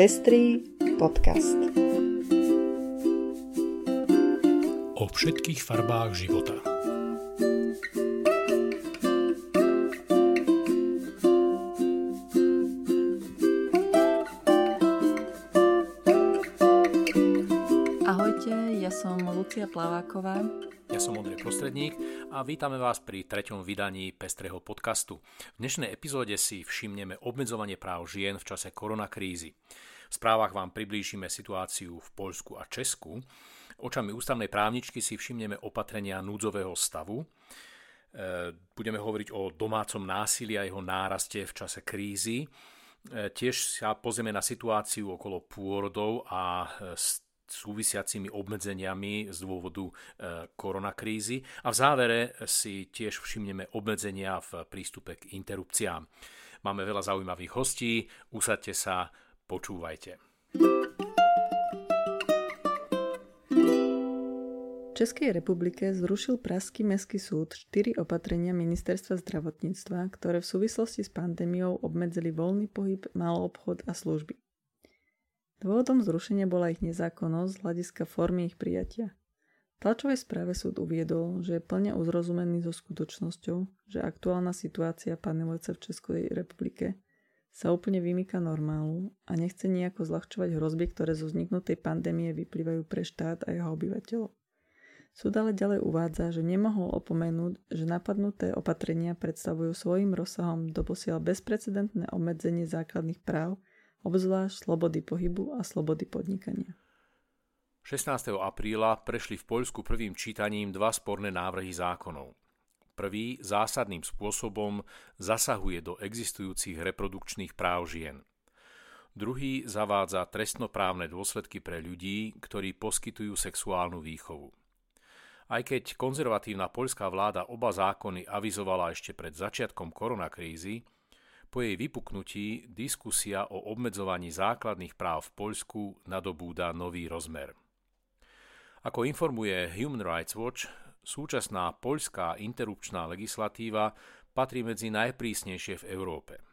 Pestrý podcast. O všetkých farbách života. Ahojte, ja som Lucia Plaváková. Ja som Ondrej Prostredník a vítame vás pri treťom vydaní Pestrého podcastu. V dnešnej epizóde si všimneme obmedzovanie práv žien v čase koronakrízy. V správach vám priblížime situáciu v Poľsku a Česku. Očami ústavnej právničky si všimneme opatrenia núdzového stavu. E, budeme hovoriť o domácom násilí a jeho náraste v čase krízy. E, tiež sa pozrieme na situáciu okolo pôrodov a súvisiacimi obmedzeniami z dôvodu e, koronakrízy. A v závere si tiež všimneme obmedzenia v prístupe k interrupciám. Máme veľa zaujímavých hostí, usadte sa, Počúvajte. V Českej republike zrušil Pražský mestský súd štyri opatrenia ministerstva zdravotníctva, ktoré v súvislosti s pandémiou obmedzili voľný pohyb, obchod a služby. Dôvodom zrušenia bola ich nezákonnosť z hľadiska formy ich prijatia. V tlačovej správe súd uviedol, že je plne uzrozumený so skutočnosťou, že aktuálna situácia panelujúca v Českej republike sa úplne vymýka normálu a nechce nejako zľahčovať hrozby, ktoré zo vzniknutej pandémie vyplývajú pre štát a jeho obyvateľov. Súd ale ďalej uvádza, že nemohol opomenúť, že napadnuté opatrenia predstavujú svojim rozsahom doposiaľ bezprecedentné obmedzenie základných práv, obzvlášť slobody pohybu a slobody podnikania. 16. apríla prešli v Poľsku prvým čítaním dva sporné návrhy zákonov. Prvý zásadným spôsobom zasahuje do existujúcich reprodukčných práv žien. Druhý zavádza trestnoprávne dôsledky pre ľudí, ktorí poskytujú sexuálnu výchovu. Aj keď konzervatívna poľská vláda oba zákony avizovala ešte pred začiatkom koronakrízy, po jej vypuknutí diskusia o obmedzovaní základných práv v Poľsku nadobúda nový rozmer. Ako informuje Human Rights Watch, Súčasná poľská interrupčná legislatíva patrí medzi najprísnejšie v Európe.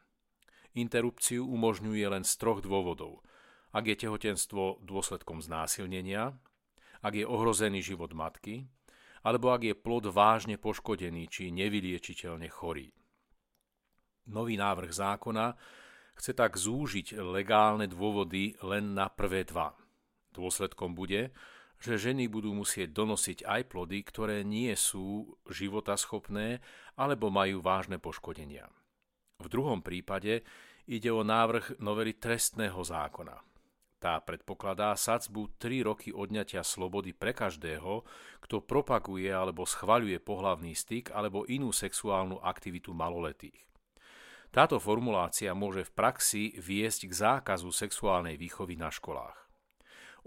Interrupciu umožňuje len z troch dôvodov. Ak je tehotenstvo dôsledkom znásilnenia, ak je ohrozený život matky, alebo ak je plod vážne poškodený či nevyliečiteľne chorý. Nový návrh zákona chce tak zúžiť legálne dôvody len na prvé dva. Dôsledkom bude, že ženy budú musieť donosiť aj plody, ktoré nie sú životaschopné alebo majú vážne poškodenia. V druhom prípade ide o návrh novely trestného zákona. Tá predpokladá sadzbu 3 roky odňatia slobody pre každého, kto propaguje alebo schvaľuje pohlavný styk alebo inú sexuálnu aktivitu maloletých. Táto formulácia môže v praxi viesť k zákazu sexuálnej výchovy na školách.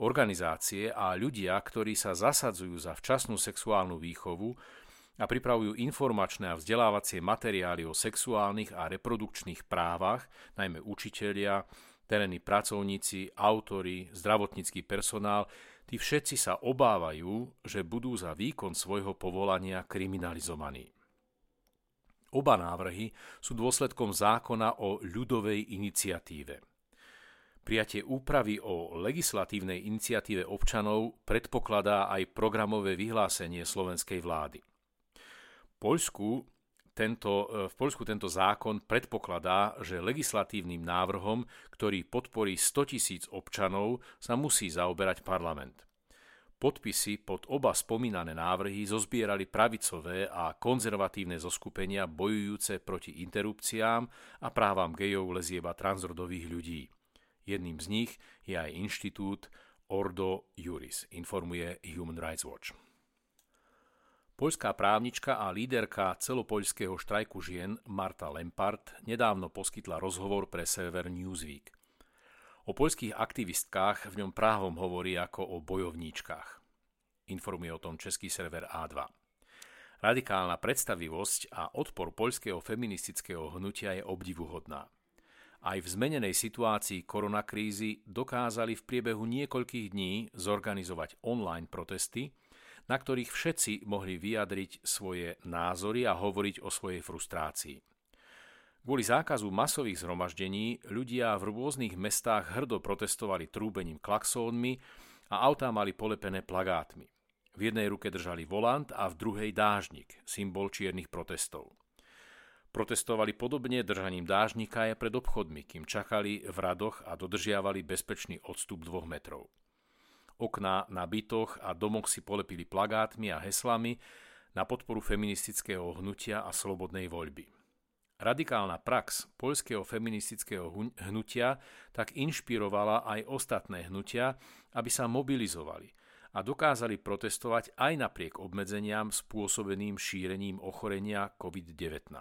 Organizácie a ľudia, ktorí sa zasadzujú za včasnú sexuálnu výchovu a pripravujú informačné a vzdelávacie materiály o sexuálnych a reprodukčných právach, najmä učitelia, terénni pracovníci, autory, zdravotnícky personál, tí všetci sa obávajú, že budú za výkon svojho povolania kriminalizovaní. Oba návrhy sú dôsledkom zákona o ľudovej iniciatíve – Prijatie úpravy o legislatívnej iniciatíve občanov predpokladá aj programové vyhlásenie slovenskej vlády. Poľsku tento, v Poľsku tento zákon predpokladá, že legislatívnym návrhom, ktorý podporí 100 tisíc občanov, sa musí zaoberať parlament. Podpisy pod oba spomínané návrhy zozbierali pravicové a konzervatívne zoskupenia bojujúce proti interrupciám a právam gejov, lezieb a transrodových ľudí. Jedným z nich je aj inštitút Ordo Juris, informuje Human Rights Watch. Poľská právnička a líderka celopoľského štrajku žien Marta Lempart nedávno poskytla rozhovor pre server Newsweek. O poľských aktivistkách v ňom právom hovorí ako o bojovníčkach. Informuje o tom český server A2. Radikálna predstavivosť a odpor poľského feministického hnutia je obdivuhodná aj v zmenenej situácii koronakrízy dokázali v priebehu niekoľkých dní zorganizovať online protesty, na ktorých všetci mohli vyjadriť svoje názory a hovoriť o svojej frustrácii. Kvôli zákazu masových zhromaždení ľudia v rôznych mestách hrdo protestovali trúbením klaxónmi a autá mali polepené plagátmi. V jednej ruke držali volant a v druhej dážnik, symbol čiernych protestov. Protestovali podobne držaním dážnika aj pred obchodmi, kým čakali v radoch a dodržiavali bezpečný odstup dvoch metrov. Okná na bytoch a domoch si polepili plagátmi a heslami na podporu feministického hnutia a slobodnej voľby. Radikálna prax poľského feministického hnutia tak inšpirovala aj ostatné hnutia, aby sa mobilizovali a dokázali protestovať aj napriek obmedzeniam spôsobeným šírením ochorenia COVID-19.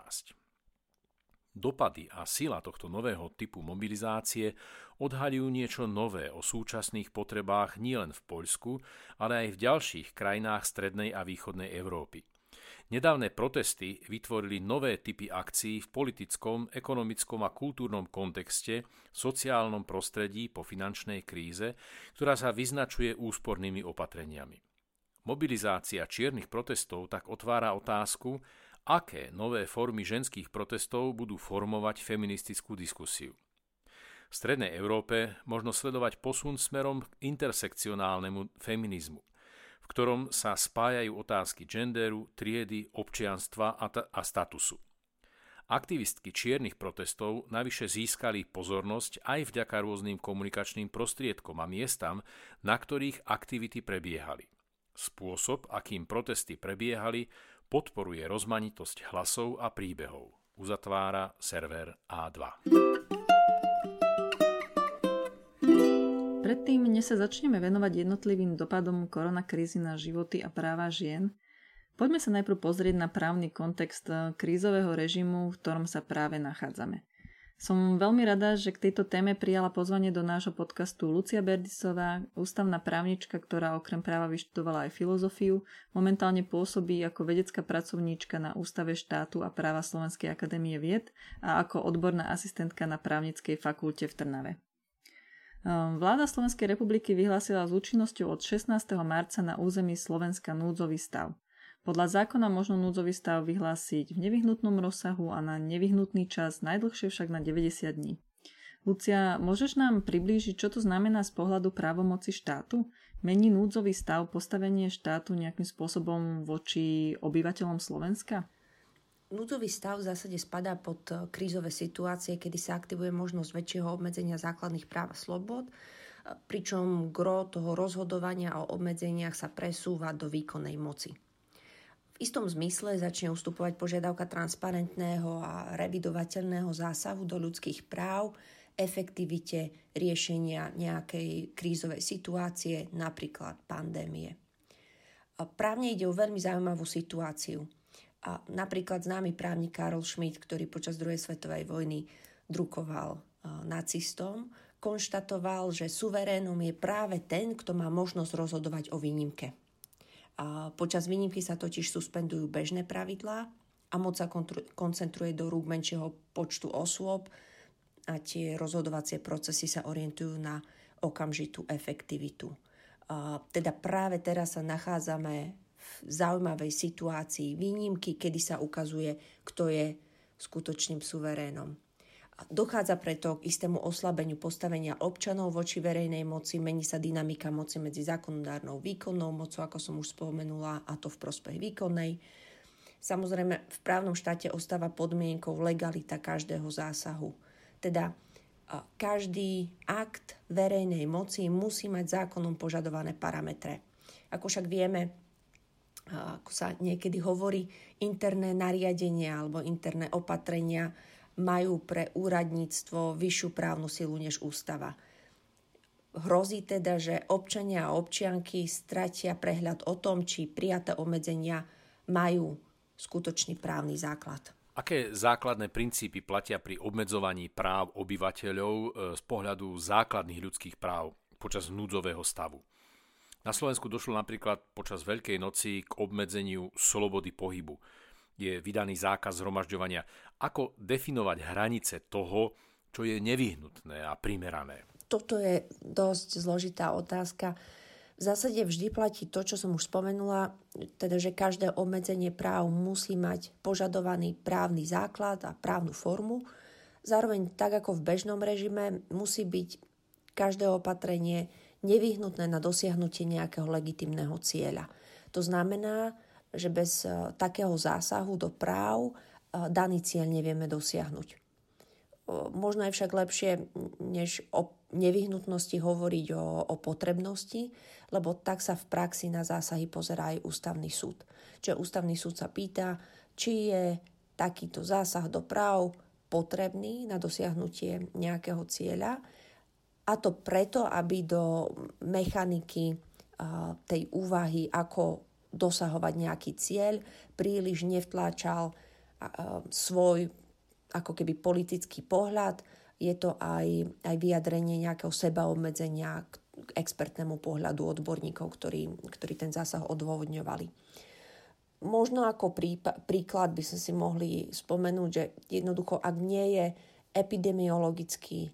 Dopady a sila tohto nového typu mobilizácie odhaľujú niečo nové o súčasných potrebách nielen v Poľsku, ale aj v ďalších krajinách strednej a východnej Európy – Nedávne protesty vytvorili nové typy akcií v politickom, ekonomickom a kultúrnom kontexte, sociálnom prostredí po finančnej kríze, ktorá sa vyznačuje úspornými opatreniami. Mobilizácia čiernych protestov tak otvára otázku, aké nové formy ženských protestov budú formovať feministickú diskusiu. V Strednej Európe možno sledovať posun smerom k intersekcionálnemu feminizmu ktorom sa spájajú otázky genderu, triedy, občianstva a, a statusu. Aktivistky čiernych protestov navyše získali pozornosť aj vďaka rôznym komunikačným prostriedkom a miestam, na ktorých aktivity prebiehali. Spôsob, akým protesty prebiehali, podporuje rozmanitosť hlasov a príbehov. Uzatvára server A2. Predtým, než sa začneme venovať jednotlivým dopadom koronakrízy na životy a práva žien, poďme sa najprv pozrieť na právny kontext eh, krízového režimu, v ktorom sa práve nachádzame. Som veľmi rada, že k tejto téme prijala pozvanie do nášho podcastu Lucia Berdisová, ústavná právnička, ktorá okrem práva vyštudovala aj filozofiu, momentálne pôsobí ako vedecká pracovníčka na Ústave štátu a práva Slovenskej akadémie vied a ako odborná asistentka na právnickej fakulte v Trnave. Ehm, vláda Slovenskej republiky vyhlásila s účinnosťou od 16. marca na území Slovenska núdzový stav. Podľa zákona možno núdzový stav vyhlásiť v nevyhnutnom rozsahu a na nevyhnutný čas, najdlhšie však na 90 dní. Lucia, môžeš nám priblížiť, čo to znamená z pohľadu právomoci štátu? Mení núdzový stav postavenie štátu nejakým spôsobom voči obyvateľom Slovenska? Núdzový stav v zásade spadá pod eh, krízové situácie, kedy sa aktivuje možnosť väčšieho obmedzenia základných práv a slobod, eh, pričom gro toho rozhodovania o obmedzeniach sa presúva do výkonnej moci. V istom zmysle začne ustupovať požiadavka transparentného a revidovateľného zásahu do ľudských práv, efektivite riešenia nejakej krízovej situácie, napríklad pandémie. Právne ide o veľmi zaujímavú situáciu – a napríklad známy právnik Karol Schmidt, ktorý počas druhej svetovej vojny drukoval nacistom, konštatoval, že suverénom je práve ten, kto má možnosť rozhodovať o výnimke. A počas výnimky sa totiž suspendujú bežné pravidlá a moc sa koncentruje do rúk menšieho počtu osôb a tie rozhodovacie procesy sa orientujú na okamžitú efektivitu. A teda práve teraz sa nachádzame zaujímavej situácii výnimky, kedy sa ukazuje, kto je skutočným suverénom. Dochádza preto k istému oslabeniu postavenia občanov voči verejnej moci, mení sa dynamika moci medzi zákonodárnou výkonnou mocou, ako som už spomenula, a to v prospech výkonnej. Samozrejme, v právnom štáte ostáva podmienkou legalita každého zásahu. Teda každý akt verejnej moci musí mať zákonom požadované parametre. Ako však vieme, ako sa niekedy hovorí, interné nariadenia alebo interné opatrenia majú pre úradníctvo vyššiu právnu silu než ústava. Hrozí teda, že občania a občianky stratia prehľad o tom, či prijaté obmedzenia majú skutočný právny základ. Aké základné princípy platia pri obmedzovaní práv obyvateľov e, z pohľadu základných ľudských práv počas núdzového stavu? Na Slovensku došlo napríklad počas Veľkej noci k obmedzeniu slobody pohybu. Je vydaný zákaz zhromažďovania. Ako definovať hranice toho, čo je nevyhnutné a primerané? Toto je dosť zložitá otázka. V zásade vždy platí to, čo som už spomenula, teda že každé obmedzenie práv musí mať požadovaný právny základ a právnu formu. Zároveň tak ako v bežnom režime musí byť každé opatrenie nevyhnutné na dosiahnutie nejakého legitimného cieľa. To znamená, že bez e, takého zásahu do práv e, daný cieľ nevieme dosiahnuť. E, možno je však lepšie, než o nevyhnutnosti hovoriť o, o potrebnosti, lebo tak sa v praxi na zásahy pozerá aj ústavný súd. Čiže ústavný súd sa pýta, či je takýto zásah do práv potrebný na dosiahnutie nejakého cieľa a to preto, aby do mechaniky tej úvahy, ako dosahovať nejaký cieľ, príliš nevtláčal svoj ako keby politický pohľad. Je to aj, aj vyjadrenie nejakého sebaobmedzenia k expertnému pohľadu odborníkov, ktorí, ktorí ten zásah odôvodňovali. Možno ako príklad by sme si mohli spomenúť, že jednoducho, ak nie je epidemiologicky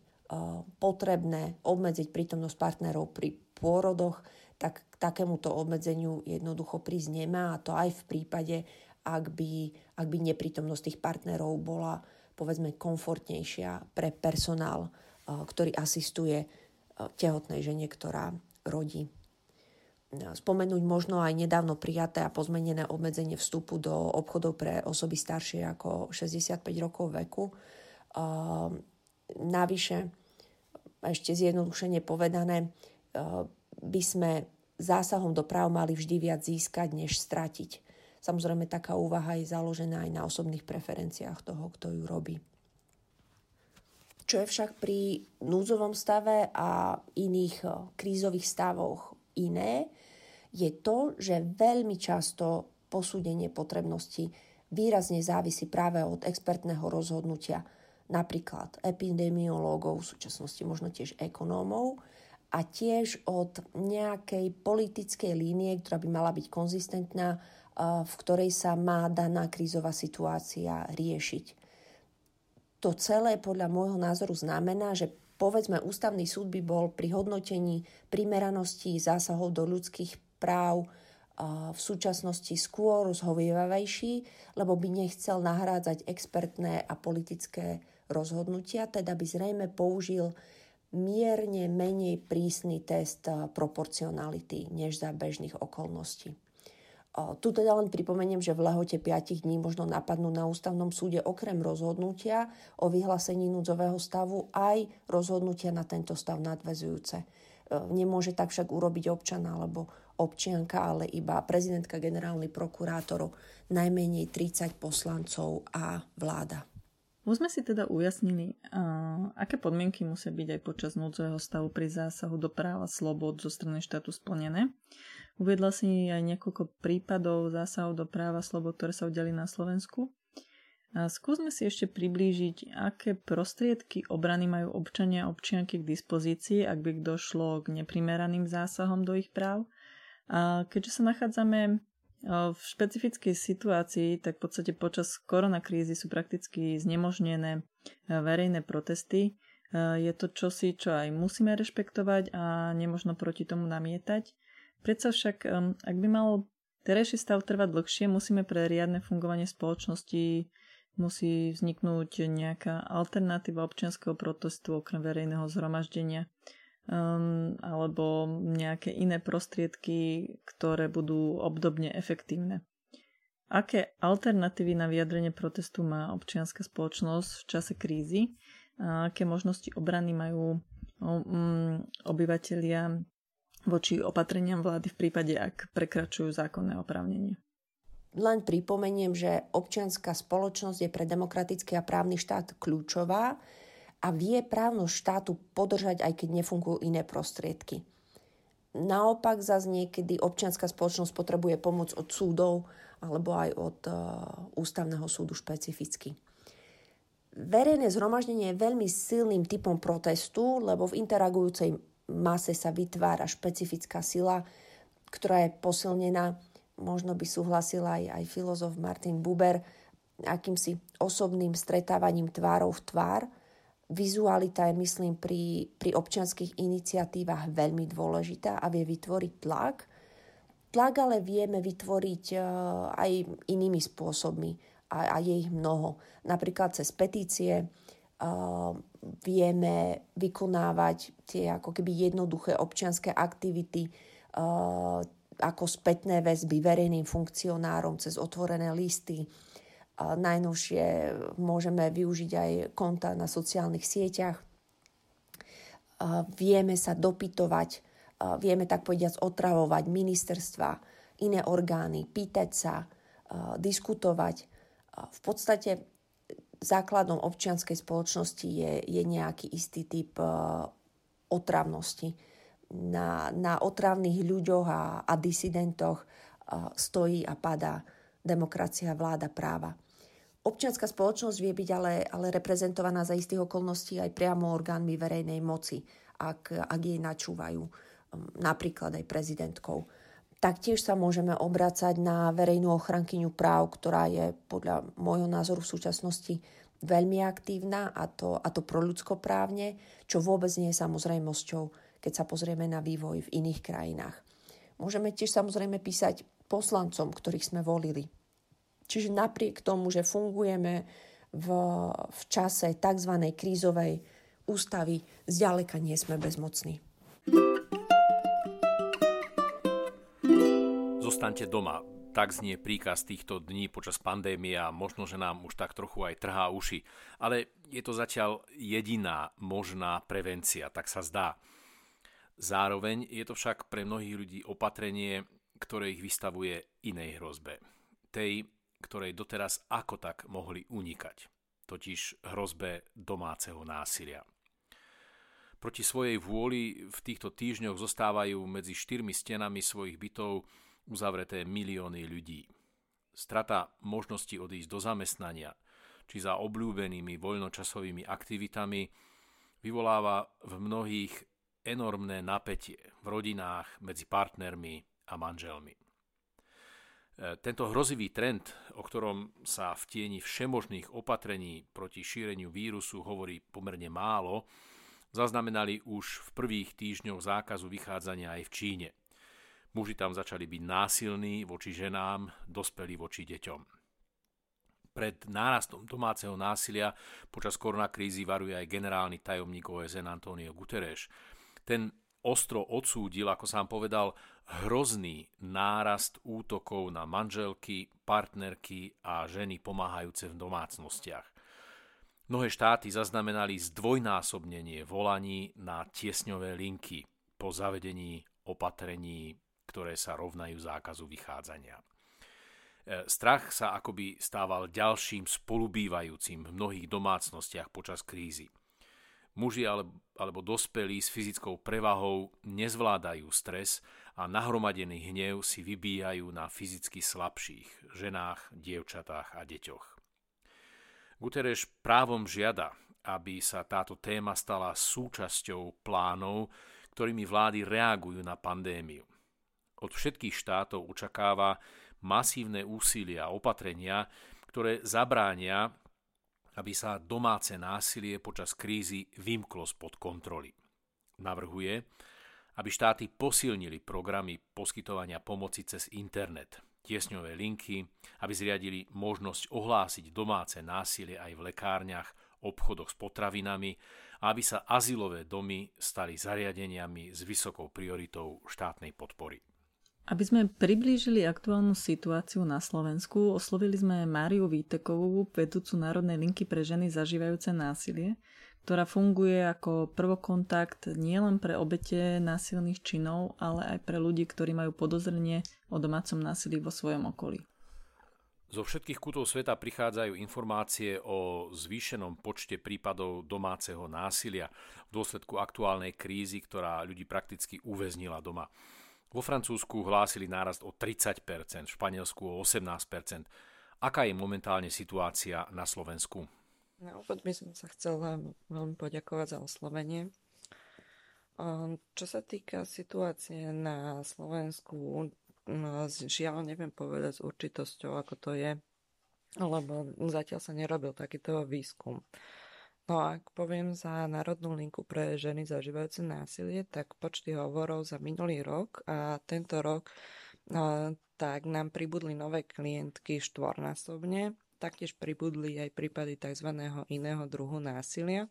potrebné obmedziť prítomnosť partnerov pri pôrodoch, tak k takémuto obmedzeniu jednoducho prísť nemá a to aj v prípade, ak by, ak by neprítomnosť tých partnerov bola povedzme komfortnejšia pre personál, ktorý asistuje tehotnej žene, ktorá rodí. Spomenúť možno aj nedávno prijaté a pozmenené obmedzenie vstupu do obchodov pre osoby staršie ako 65 rokov veku Navyše, ešte zjednodušene povedané, e, by sme zásahom do práv mali vždy viac získať, než stratiť. Samozrejme, taká úvaha je založená aj na osobných preferenciách toho, kto ju robí. Čo je však pri núdzovom stave a iných e, krízových stavoch iné, je to, že veľmi často posúdenie potrebnosti výrazne závisí práve od expertného rozhodnutia napríklad epidemiológov, v súčasnosti možno tiež ekonómov a tiež od nejakej politickej línie, ktorá by mala byť konzistentná, v ktorej sa má daná krízová situácia riešiť. To celé podľa môjho názoru znamená, že povedzme ústavný súd by bol pri hodnotení primeranosti zásahov do ľudských práv v súčasnosti skôr zhovievavejší, lebo by nechcel nahrádzať expertné a politické rozhodnutia, teda by zrejme použil mierne menej prísny test eh, proporcionality než za bežných okolností. Tu teda len pripomeniem, že v lehote 5 dní možno napadnú na ústavnom súde okrem rozhodnutia o vyhlásení núdzového stavu aj rozhodnutia na tento stav nadvezujúce. Eh, nemôže tak však urobiť občan alebo občianka, ale iba prezidentka, generálny prokurátor, najmenej 30 poslancov a vláda. Už sme si teda ujasnili, aké podmienky musia byť aj počas núdzového stavu pri zásahu do práva slobod zo strany štátu splnené. Uviedla si aj niekoľko prípadov zásahov do práva slobod, ktoré sa udeli na Slovensku. A skúsme si ešte priblížiť, aké prostriedky obrany majú občania a občianky k dispozícii, ak by došlo k neprimeraným zásahom do ich práv. A keďže sa nachádzame v špecifickej situácii, tak v podstate počas koronakrízy sú prakticky znemožnené verejné protesty. Je to čosi, čo aj musíme rešpektovať a nemožno proti tomu namietať. Predsa však, ak by mal terajší stav trvať dlhšie, musíme pre riadne fungovanie spoločnosti musí vzniknúť nejaká alternatíva občianského protestu okrem verejného zhromaždenia um, alebo nejaké iné prostriedky, ktoré budú obdobne efektívne. Aké alternatívy na vyjadrenie protestu má občianská spoločnosť v čase krízy? Aké možnosti obrany majú um, obyvateľia voči opatreniam vlády v prípade, ak prekračujú zákonné oprávnenie? Len pripomeniem, že občianská spoločnosť je pre demokratický a právny štát kľúčová a vie právnosť štátu podržať, aj keď nefungujú iné prostriedky. Naopak zase niekedy občianská spoločnosť potrebuje pomoc od súdov alebo aj od uh, ústavného súdu špecificky. Verejné zhromaždenie je veľmi silným typom protestu, lebo v interagujúcej mase sa vytvára špecifická sila, ktorá je posilnená, možno by súhlasil aj, aj filozof Martin Buber, akýmsi osobným stretávaním tvárov v tvár – Vizualita je, myslím, pri, pri občianských iniciatívach veľmi dôležitá a vie vytvoriť tlak. Tlak ale vieme vytvoriť uh, aj inými spôsobmi a, a je ich mnoho. Napríklad cez petície uh, vieme vykonávať tie ako keby jednoduché občianské aktivity uh, ako spätné väzby verejným funkcionárom cez otvorené listy, Najnovšie môžeme využiť aj konta na sociálnych sieťach. Vieme sa dopytovať, vieme tak povediac otravovať ministerstva, iné orgány, pýtať sa, diskutovať. V podstate základom občianskej spoločnosti je, je nejaký istý typ otravnosti. Na, na otravných ľuďoch a, a disidentoch stojí a padá demokracia, vláda práva. Občianská spoločnosť vie byť ale, ale reprezentovaná za istých okolností aj priamo orgánmi verejnej moci, ak, ak jej načúvajú, um, napríklad aj prezidentkou. Taktiež sa môžeme obracať na verejnú ochrankyňu práv, ktorá je podľa môjho názoru v súčasnosti veľmi aktívna a to, a to pro ľudskoprávne, čo vôbec nie je samozrejmosťou, keď sa pozrieme na vývoj v iných krajinách. Môžeme tiež samozrejme písať poslancom, ktorých sme volili, Čiže napriek tomu, že fungujeme v, v čase tzv. krízovej ústavy, zďaleka nie sme bezmocní. Zostaňte doma. Tak znie príkaz týchto dní počas pandémie a možno, že nám už tak trochu aj trhá uši. Ale je to zatiaľ jediná možná prevencia, tak sa zdá. Zároveň je to však pre mnohých ľudí opatrenie, ktoré ich vystavuje inej hrozbe. Tej, ktorej doteraz ako tak mohli unikať, totiž hrozbe domáceho násilia. Proti svojej vôli v týchto týždňoch zostávajú medzi štyrmi stenami svojich bytov uzavreté milióny ľudí. Strata možnosti odísť do zamestnania či za obľúbenými voľnočasovými aktivitami vyvoláva v mnohých enormné napätie v rodinách medzi partnermi a manželmi. E, tento hrozivý trend, o ktorom sa v tieni všemožných opatrení proti šíreniu vírusu hovorí pomerne málo, zaznamenali už v prvých týždňoch zákazu vychádzania aj v Číne. Muži tam začali byť násilní voči ženám, dospelí voči deťom. Pred nárastom domáceho násilia počas koronakrízy varuje aj generálny tajomník OSN Antonio Guterres. Ten ostro odsúdil, ako sám povedal, hrozný nárast útokov na manželky, partnerky a ženy pomáhajúce v domácnostiach. Mnohé štáty zaznamenali zdvojnásobnenie volaní na tiesňové linky po zavedení opatrení, ktoré sa rovnajú zákazu vychádzania. E, strach sa akoby stával ďalším spolubývajúcim v mnohých domácnostiach počas krízy. Muži alebo dospelí s fyzickou prevahou nezvládajú stres a nahromadený hnev si vybíjajú na fyzicky slabších ženách, dievčatách a deťoch. Guterres právom žiada, aby sa táto téma stala súčasťou plánov, ktorými vlády reagujú na pandémiu. Od všetkých štátov očakáva masívne úsilia a opatrenia, ktoré zabránia aby sa domáce násilie počas krízy vymklo spod kontroly. Navrhuje, aby štáty posilnili programy poskytovania pomoci cez internet, tiesňové linky, aby zriadili možnosť ohlásiť domáce násilie aj v lekárniach, obchodoch s potravinami a aby sa azylové domy stali zariadeniami s vysokou prioritou štátnej podpory. Aby sme priblížili aktuálnu situáciu na Slovensku, oslovili sme Máriu Vítekovú, vedúcu Národnej linky pre ženy zažívajúce násilie, ktorá funguje ako prvokontakt nielen pre obete násilných činov, ale aj pre ľudí, ktorí majú podozrenie o domácom násilí vo svojom okolí. Zo všetkých kútov sveta prichádzajú informácie o zvýšenom počte prípadov domáceho násilia v dôsledku aktuálnej krízy, ktorá ľudí prakticky uväznila doma. Vo Francúzsku hlásili nárast o 30%, v Španielsku o 18%. Aká je momentálne situácia na Slovensku? Na úvod by som sa chcela veľmi poďakovať za oslovenie. Ehm, čo sa týka situácie na Slovensku, žiaľ neviem povedať s určitosťou, ako to je, lebo zatiaľ sa nerobil takýto výskum. No ak poviem za Národnú linku pre ženy zažívajúce násilie, tak počty hovorov za minulý rok a tento rok tak nám pribudli nové klientky štvornásobne. Taktiež pribudli aj prípady tzv. iného druhu násilia,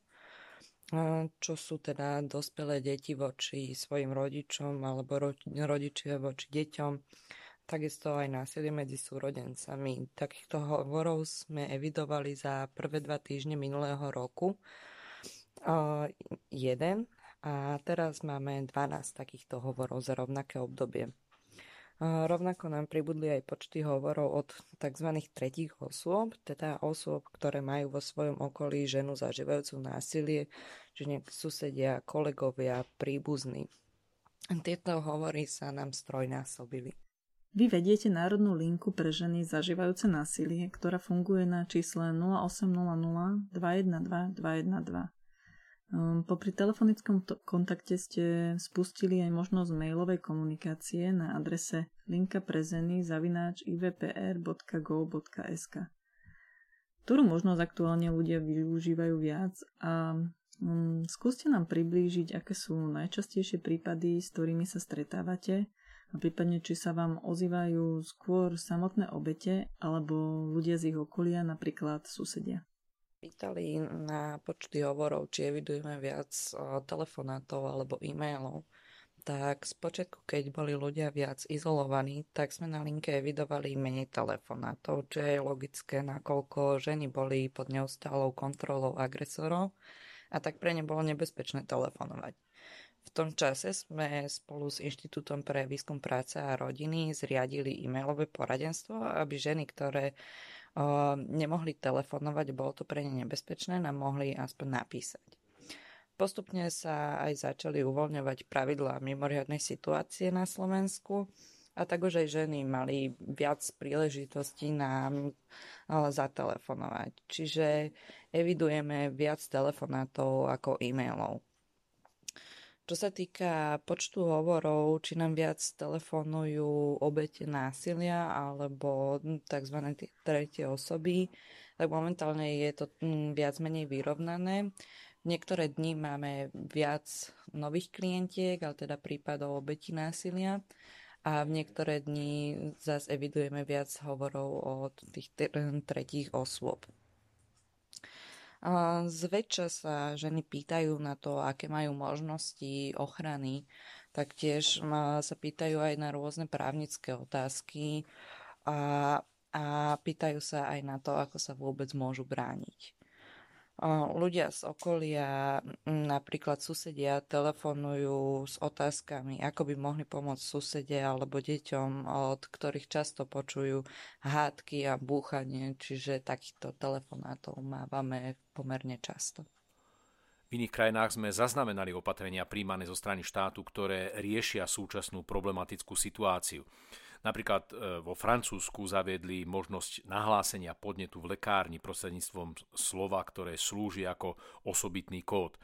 čo sú teda dospelé deti voči svojim rodičom alebo rodičia voči deťom takisto aj násilie medzi súrodencami. Takýchto hovorov sme evidovali za prvé dva týždne minulého roku. Uh, jeden a teraz máme 12 takýchto hovorov za rovnaké obdobie. Uh, rovnako nám pribudli aj počty hovorov od tzv. tretích osôb, teda osôb, ktoré majú vo svojom okolí ženu zažívajúcu násilie, že nejak susedia, kolegovia, príbuzní. Tieto hovory sa nám strojnásobili. Vy vediete Národnú linku pre ženy zažívajúce násilie, ktorá funguje na čísle 0800 212 212. Popri telefonickom kontakte ste spustili aj možnosť mailovej komunikácie na adrese linka pre ženy zavináč ivpr.go.sk. Ktorú možnosť aktuálne ľudia využívajú viac a um, skúste nám priblížiť, aké sú najčastejšie prípady, s ktorými sa stretávate a prípadne či sa vám ozývajú skôr samotné obete alebo ľudia z ich okolia, napríklad susedia. Pýtali na počty hovorov, či evidujeme viac telefonátov alebo e-mailov. Tak spočiatku, keď boli ľudia viac izolovaní, tak sme na linke evidovali menej telefonátov, čo je logické, nakoľko ženy boli pod neustálou kontrolou agresorov a tak pre ne bolo nebezpečné telefonovať. V tom čase sme spolu s Inštitútom pre výskum práce a rodiny zriadili e-mailové poradenstvo, aby ženy, ktoré o, nemohli telefonovať, bolo to pre ne nebezpečné, nám mohli aspoň napísať. Postupne sa aj začali uvoľňovať pravidlá mimoriadnej situácie na Slovensku a tak už aj ženy mali viac príležitostí nám zatelefonovať. Čiže evidujeme viac telefonátov ako e-mailov. Čo sa týka počtu hovorov, či nám viac telefonujú obete násilia alebo tzv. tretie osoby, tak momentálne je to hm, viac menej vyrovnané. Niektoré dni máme viac nových klientiek, ale teda prípadov obeti násilia a v niektoré dni zase evidujeme viac hovorov od tých tretích osôb. Zväčša sa ženy pýtajú na to, aké majú možnosti ochrany, taktiež sa pýtajú aj na rôzne právnické otázky a, a pýtajú sa aj na to, ako sa vôbec môžu brániť. Ľudia z okolia, napríklad susedia, telefonujú s otázkami, ako by mohli pomôcť susede alebo deťom, od ktorých často počujú hádky a búchanie, čiže takýchto telefonátov mávame pomerne často. V iných krajinách sme zaznamenali opatrenia príjmané zo strany štátu, ktoré riešia súčasnú problematickú situáciu. Napríklad e, vo Francúzsku zaviedli možnosť nahlásenia podnetu v lekárni prostredníctvom slova, ktoré slúži ako osobitný kód.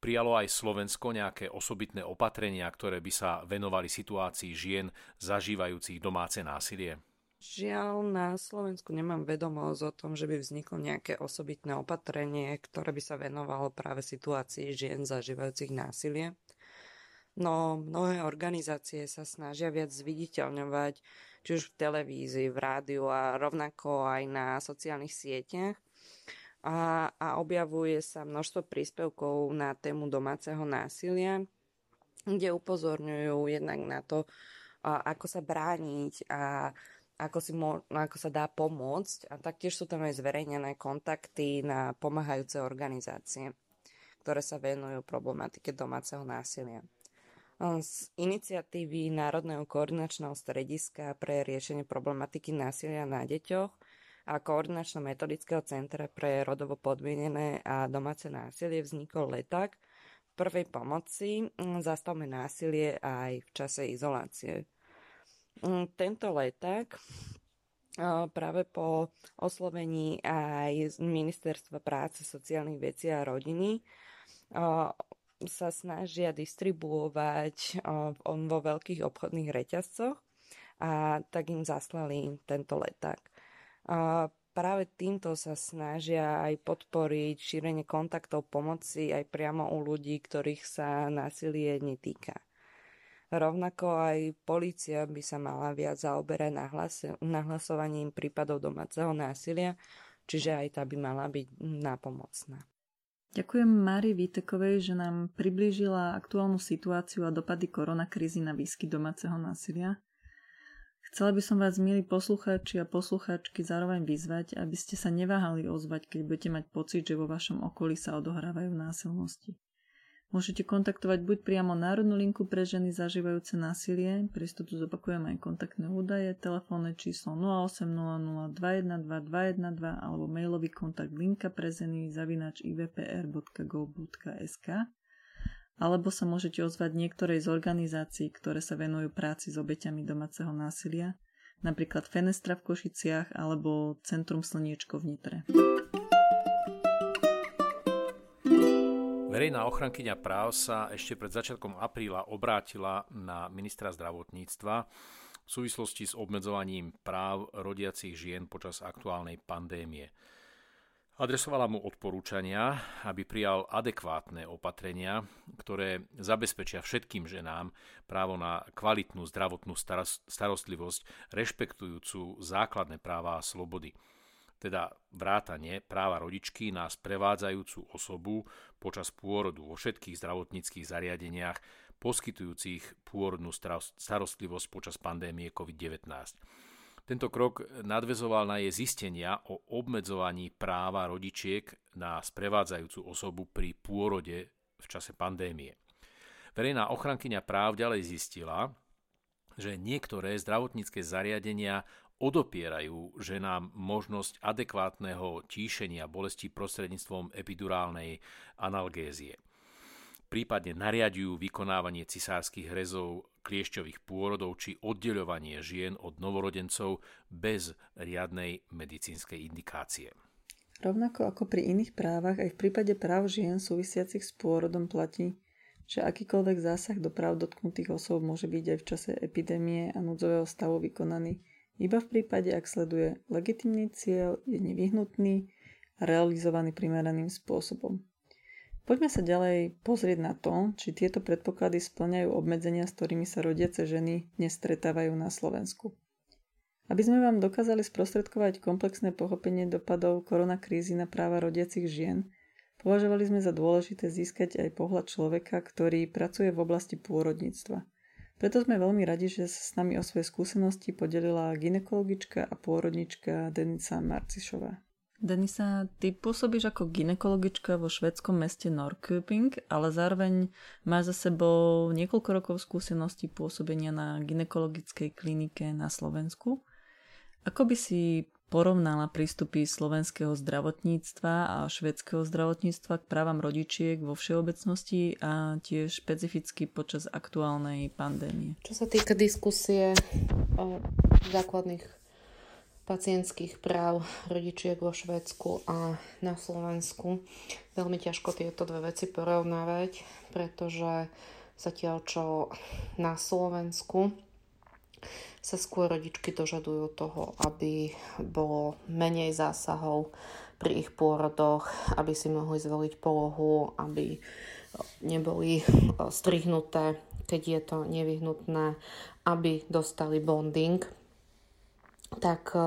Prijalo aj Slovensko nejaké osobitné opatrenia, ktoré by sa venovali situácii žien zažívajúcich domáce násilie? Žiaľ, na Slovensku nemám vedomosť o tom, že by vzniklo nejaké osobitné opatrenie, ktoré by sa venovalo práve situácii žien zažívajúcich násilie. No mnohé organizácie sa snažia viac zviditeľňovať, či už v televízii, v rádiu a rovnako aj na sociálnych sieťach. A, a objavuje sa množstvo príspevkov na tému domáceho násilia, kde upozorňujú jednak na to, a, ako sa brániť a ako, si mo- ako sa dá pomôcť. A taktiež sú tam aj zverejnené kontakty na pomáhajúce organizácie, ktoré sa venujú problematike domáceho násilia z iniciatívy Národného koordinačného strediska pre riešenie problematiky násilia na deťoch a koordinačno-metodického centra pre rodovo podmienené a domáce násilie vznikol leták prvej pomoci Zastavme násilie aj v čase izolácie. Tento leták práve po oslovení aj z Ministerstva práce, sociálnych vecí a rodiny sa snažia distribuovať vo veľkých obchodných reťazcoch a tak im zaslali tento leták. práve týmto sa snažia aj podporiť šírenie kontaktov pomoci aj priamo u ľudí, ktorých sa násilie netýka. Rovnako aj policia by sa mala viac zaoberať nahlasovaním prípadov domáceho násilia, čiže aj tá by mala byť nápomocná. Ďakujem Mári Vítekovej, že nám priblížila aktuálnu situáciu a dopady koronakrízy na výsky domáceho násilia. Chcela by som vás, milí poslucháči a poslucháčky, zároveň vyzvať, aby ste sa neváhali ozvať, keď budete mať pocit, že vo vašom okolí sa odohrávajú násilnosti. Môžete kontaktovať buď priamo Národnú linku pre ženy zažívajúce násilie, pre istotu zopakujem aj kontaktné údaje, telefónne číslo 0800 212 alebo mailový kontakt linka pre ženy zavinač ivpr.gov.sk alebo sa môžete ozvať niektorej z organizácií, ktoré sa venujú práci s obeťami domáceho násilia, napríklad Fenestra v Košiciach alebo Centrum Slniečko v Nitre. Verejná ochrankyňa práv sa ešte pred začiatkom apríla obrátila na ministra zdravotníctva v súvislosti s obmedzovaním práv rodiacich žien počas aktuálnej pandémie. Adresovala mu odporúčania, aby prijal adekvátne opatrenia, ktoré zabezpečia všetkým ženám právo na kvalitnú zdravotnú starostlivosť, rešpektujúcu základné práva a slobody teda vrátanie práva rodičky na sprevádzajúcu osobu počas pôrodu vo všetkých zdravotníckých zariadeniach poskytujúcich pôrodnú starostlivosť počas pandémie COVID-19. Tento krok nadvezoval na jej zistenia o obmedzovaní práva rodičiek na sprevádzajúcu osobu pri pôrode v čase pandémie. Verejná ochrankyňa práv ďalej zistila, že niektoré zdravotnícke zariadenia odopierajú ženám možnosť adekvátneho tíšenia bolesti prostredníctvom epidurálnej analgézie. Prípadne nariadujú vykonávanie cisárskych rezov, kliešťových pôrodov či oddeľovanie žien od novorodencov bez riadnej medicínskej indikácie. Rovnako ako pri iných právach, aj v prípade práv žien súvisiacich s pôrodom platí, že akýkoľvek zásah do práv dotknutých osôb môže byť aj v čase epidémie a núdzového stavu vykonaný iba v prípade, ak sleduje legitimný cieľ, je nevyhnutný a realizovaný primeraným spôsobom. Poďme sa ďalej pozrieť na to, či tieto predpoklady splňajú obmedzenia, s ktorými sa rodiace ženy dnes stretávajú na Slovensku. Aby sme vám dokázali sprostredkovať komplexné pochopenie dopadov koronakrízy na práva rodiacich žien, považovali sme za dôležité získať aj pohľad človeka, ktorý pracuje v oblasti pôrodníctva – preto sme veľmi radi, že sa s nami o svoje skúsenosti podelila ginekologička a pôrodnička Denisa Marcišová. Denisa, ty pôsobíš ako ginekologička vo švedskom meste Norrköping, ale zároveň máš za sebou niekoľko rokov skúseností pôsobenia na ginekologickej klinike na Slovensku. Ako by si porovnala prístupy slovenského zdravotníctva a švedského zdravotníctva k právam rodičiek vo všeobecnosti a tiež špecificky počas aktuálnej pandémie. Čo sa týka diskusie o základných pacientských práv rodičiek vo Švédsku a na Slovensku, veľmi ťažko tieto dve veci porovnávať, pretože zatiaľ čo na Slovensku sa skôr rodičky dožadujú toho, aby bolo menej zásahov pri ich pôrodoch, aby si mohli zvoliť polohu, aby neboli e, strihnuté, keď je to nevyhnutné, aby dostali bonding. Tak e,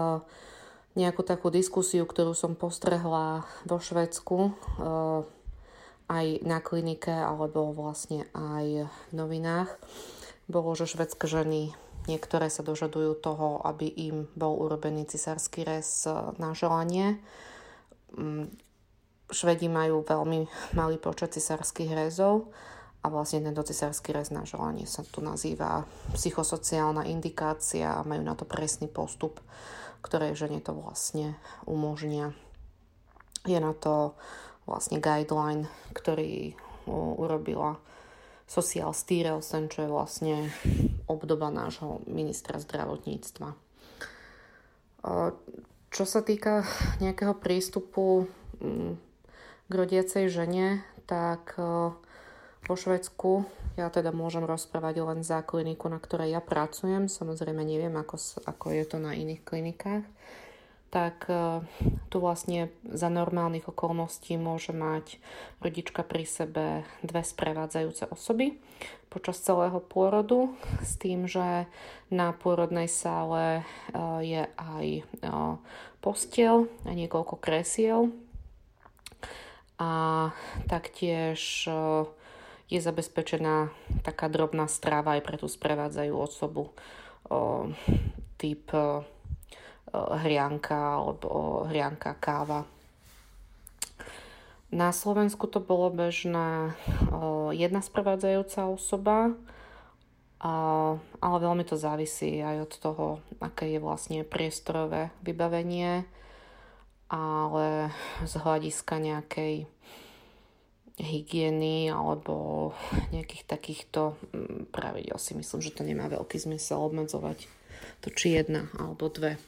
nejakú takú diskusiu, ktorú som postrehla vo Švedsku, e, aj na klinike, alebo vlastne aj v novinách, bolo, že švedské ženy Niektoré sa dožadujú toho, aby im bol urobený cisársky rez na želanie. Mm, Švedi majú veľmi malý počet cisárskych rezov a vlastne tento cisársky rez na želanie sa tu nazýva psychosociálna indikácia a majú na to presný postup, ktoré žene to vlastne umožnia. Je na to vlastne guideline, ktorý urobila Social Styrelsen, čo je vlastne obdoba nášho ministra zdravotníctva. Čo sa týka nejakého prístupu mm, k rodiacej žene, tak vo Švedsku ja teda môžem rozprávať len za kliniku, na ktorej ja pracujem. Samozrejme neviem, ako, ako je to na iných klinikách. Tak e, tu vlastne za normálnych okolností môže mať rodička pri sebe dve sprevádzajúce osoby počas celého pôrodu s tým, že na pôrodnej sále e, je aj e, postiel a niekoľko kresiel. A taktiež je zabezpečená taká drobná strava aj pre tú sprevádzajú osobu typ hrianka alebo hrianka káva. Na Slovensku to bolo bežné jedna sprevádzajúca osoba, ale veľmi to závisí aj od toho, aké je vlastne priestorové vybavenie, ale z hľadiska nejakej hygieny alebo nejakých takýchto mm, pravidel si myslím, že to nemá veľký zmysel obmedzovať to či jedna alebo dve.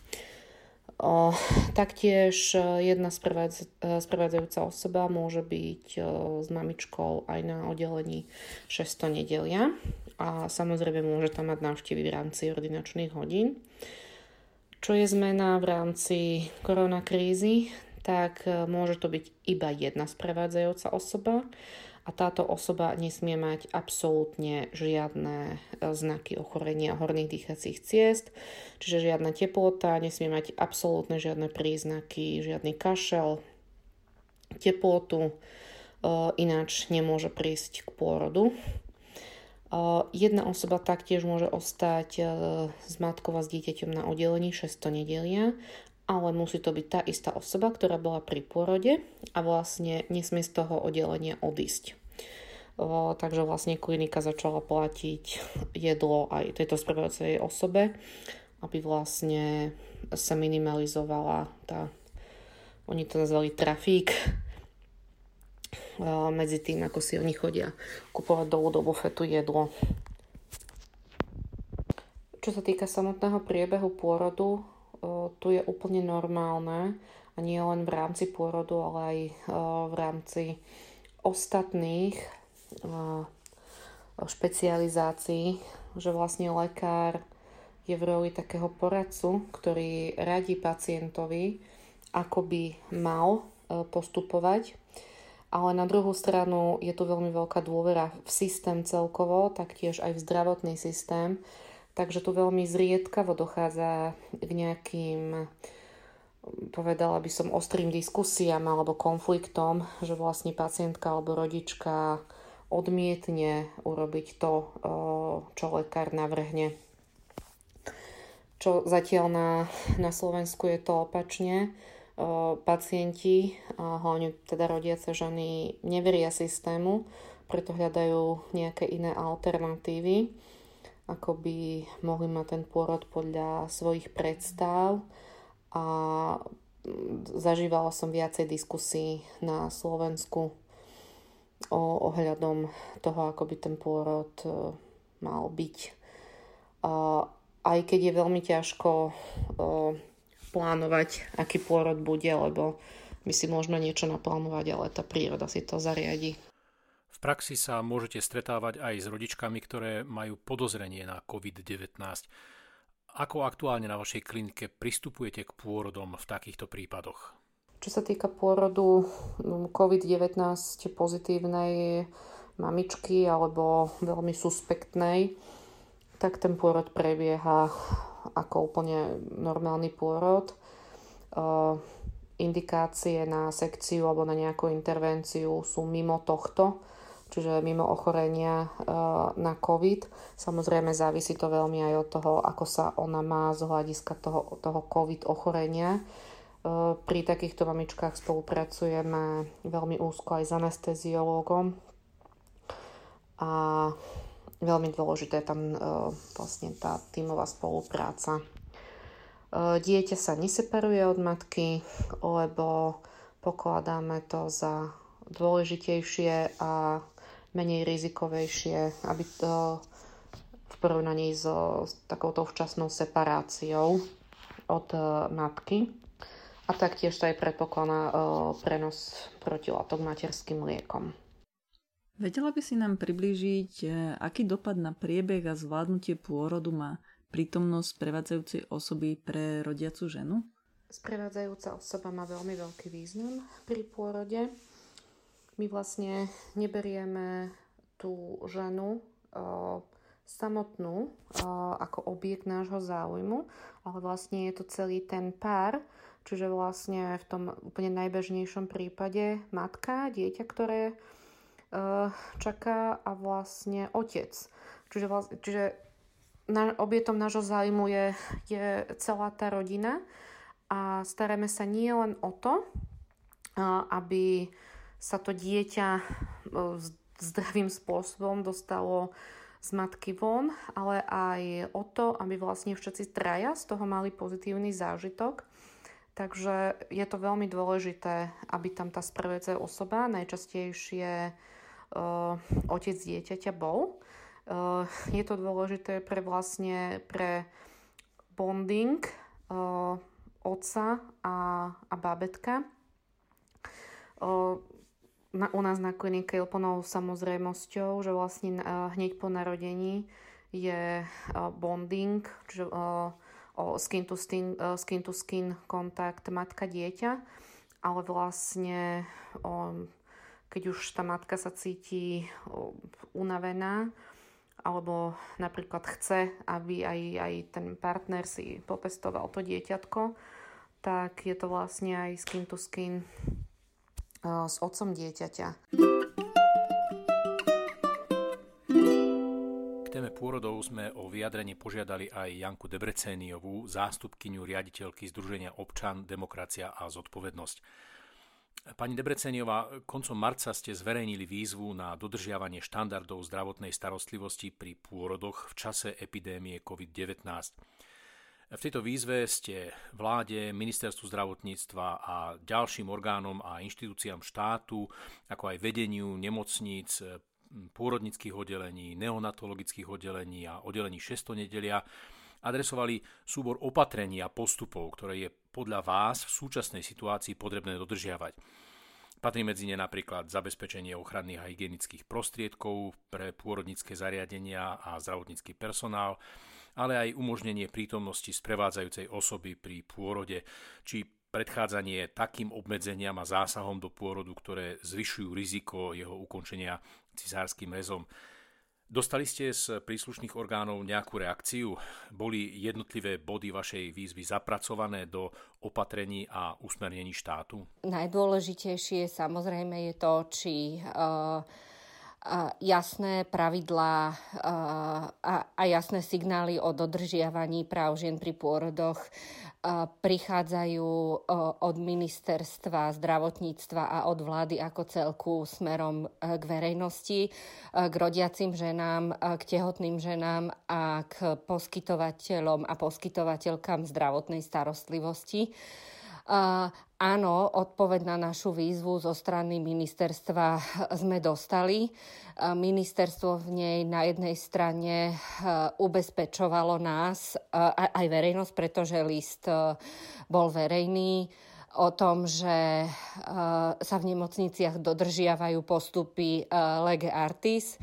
Taktiež e, jedna e, sprevádzajúca osoba môže byť e, s mamičkou aj na oddelení 600 nedelia a samozrejme môže tam mať návštevy v rámci ordinačných hodín. Čo je zmena v rámci koronakrízy, tak môže to byť iba jedna sprevádzajúca osoba a táto osoba nesmie mať absolútne žiadne e, znaky ochorenia horných dýchacích ciest, čiže žiadna teplota, nesmie mať absolútne žiadne príznaky, žiadny kašel, teplotu, e, ináč nemôže prísť k pôrodu. E, jedna osoba taktiež môže ostať s matkou a s dieťaťom na oddelení 600 nedelia ale musí to byť tá istá osoba, ktorá bola pri pôrode a vlastne nesmie z toho oddelenia odísť. O, takže vlastne klinika začala platiť jedlo aj tejto sprevádzacej osobe, aby vlastne sa minimalizovala tá, oni to nazvali trafík, medzi tým, ako si oni chodia kupovať dolu do bufetu jedlo. Čo sa týka samotného priebehu pôrodu, tu je úplne normálne a nie len v rámci pôrodu, ale aj v rámci ostatných špecializácií, že vlastne lekár je v roli takého poradcu, ktorý radí pacientovi, ako by mal postupovať. Ale na druhú stranu je tu veľmi veľká dôvera v systém celkovo, taktiež aj v zdravotný systém, Takže tu veľmi zriedkavo dochádza k nejakým, povedala by som, ostrým diskusiám alebo konfliktom, že vlastne pacientka alebo rodička odmietne urobiť to, čo lekár navrhne. Čo zatiaľ na, na Slovensku je to opačne. Pacienti, hlavne teda rodiace ženy, neveria systému, preto hľadajú nejaké iné alternatívy ako by mohli mať ten pôrod podľa svojich predstav a zažívala som viacej diskusí na Slovensku o ohľadom toho, ako by ten pôrod e, mal byť. Aj keď je veľmi ťažko e, plánovať, aký pôrod bude, lebo my si môžeme niečo naplánovať, ale tá príroda si to zariadi. Praxi sa môžete stretávať aj s rodičkami, ktoré majú podozrenie na COVID-19. Ako aktuálne na vašej klinike pristupujete k pôrodom v takýchto prípadoch? Čo sa týka pôrodu no, COVID-19 pozitívnej mamičky alebo veľmi suspektnej, tak ten pôrod prebieha ako úplne normálny pôrod. Indikácie na sekciu alebo na nejakú intervenciu sú mimo tohto čiže mimo ochorenia eh, na COVID. Samozrejme závisí to veľmi aj od toho, ako sa ona má z hľadiska toho, toho COVID ochorenia. Eh, pri takýchto mamičkách spolupracujeme veľmi úzko aj s anesteziológom a veľmi dôležité je tam eh, vlastne tá tímová spolupráca. Dieťa sa neseparuje od matky, lebo pokladáme to za dôležitejšie a menej rizikovejšie, aby to v porovnaní s, s takouto včasnou separáciou od uh, matky. A taktiež to aj predpokladá uh, prenos protilátok materským liekom. Vedela by si nám priblížiť, e, aký dopad na priebeh a zvládnutie pôrodu má prítomnosť prevádzajúcej osoby pre rodiacu ženu? Sprevádzajúca osoba má veľmi veľký význam pri pôrode. My vlastne neberieme tú ženu uh, samotnú uh, ako objekt nášho záujmu, ale vlastne je to celý ten pár, čiže vlastne v tom úplne najbežnejšom prípade matka, dieťa, ktoré uh, čaká a vlastne otec. Čiže, vlastne, čiže na, obietom nášho zájmu je, je celá tá rodina a staráme sa nie len o to, aby sa to dieťa e, zdravým spôsobom dostalo z matky von, ale aj o to, aby vlastne všetci traja z toho mali pozitívny zážitok. Takže je to veľmi dôležité, aby tam tá sprevádza osoba, najčastejšie uh, otec dieťaťa bol. Uh, je to dôležité pre vlastne pre bonding uh, otca a, a bábetka. O, na, u nás na klinike úplnou samozrejmosťou, že vlastne uh, hneď po narodení je uh, bonding, čiže uh, o skin to skin, uh, skin to skin kontakt matka-dieťa, ale vlastne uh, keď už tá matka sa cíti uh, unavená, alebo napríklad chce, aby aj, aj ten partner si popestoval to dieťatko, tak je to vlastne aj skin to skin s otcom dieťaťa. K téme pôrodov sme o vyjadrenie požiadali aj Janku Debrecéniovú, zástupkyňu riaditeľky Združenia občan, demokracia a zodpovednosť. Pani Debreceniová, koncom marca ste zverejnili výzvu na dodržiavanie štandardov zdravotnej starostlivosti pri pôrodoch v čase epidémie COVID-19. V tejto výzve ste vláde, ministerstvu zdravotníctva a ďalším orgánom a inštitúciám štátu, ako aj vedeniu nemocníc, pôrodnických oddelení, neonatologických oddelení a oddelení šestonedelia adresovali súbor opatrení a postupov, ktoré je podľa vás v súčasnej situácii potrebné dodržiavať. Patrí medzi ne napríklad zabezpečenie ochranných a hygienických prostriedkov pre pôrodnické zariadenia a zdravotnícky personál, ale aj umožnenie prítomnosti sprevádzajúcej osoby pri pôrode, či predchádzanie takým obmedzeniam a zásahom do pôrodu, ktoré zvyšujú riziko jeho ukončenia cisárským rezom. Dostali ste z príslušných orgánov nejakú reakciu? Boli jednotlivé body vašej výzvy zapracované do opatrení a usmernení štátu? Najdôležitejšie samozrejme je to, či uh, jasné pravidlá a jasné signály o dodržiavaní práv žien pri pôrodoch prichádzajú od ministerstva zdravotníctva a od vlády ako celku smerom k verejnosti, k rodiacim ženám, k tehotným ženám a k poskytovateľom a poskytovateľkám zdravotnej starostlivosti. Áno, odpoveď na našu výzvu zo strany ministerstva sme dostali. Ministerstvo v nej na jednej strane ubezpečovalo nás, aj verejnosť, pretože list bol verejný, o tom, že sa v nemocniciach dodržiavajú postupy lege artis.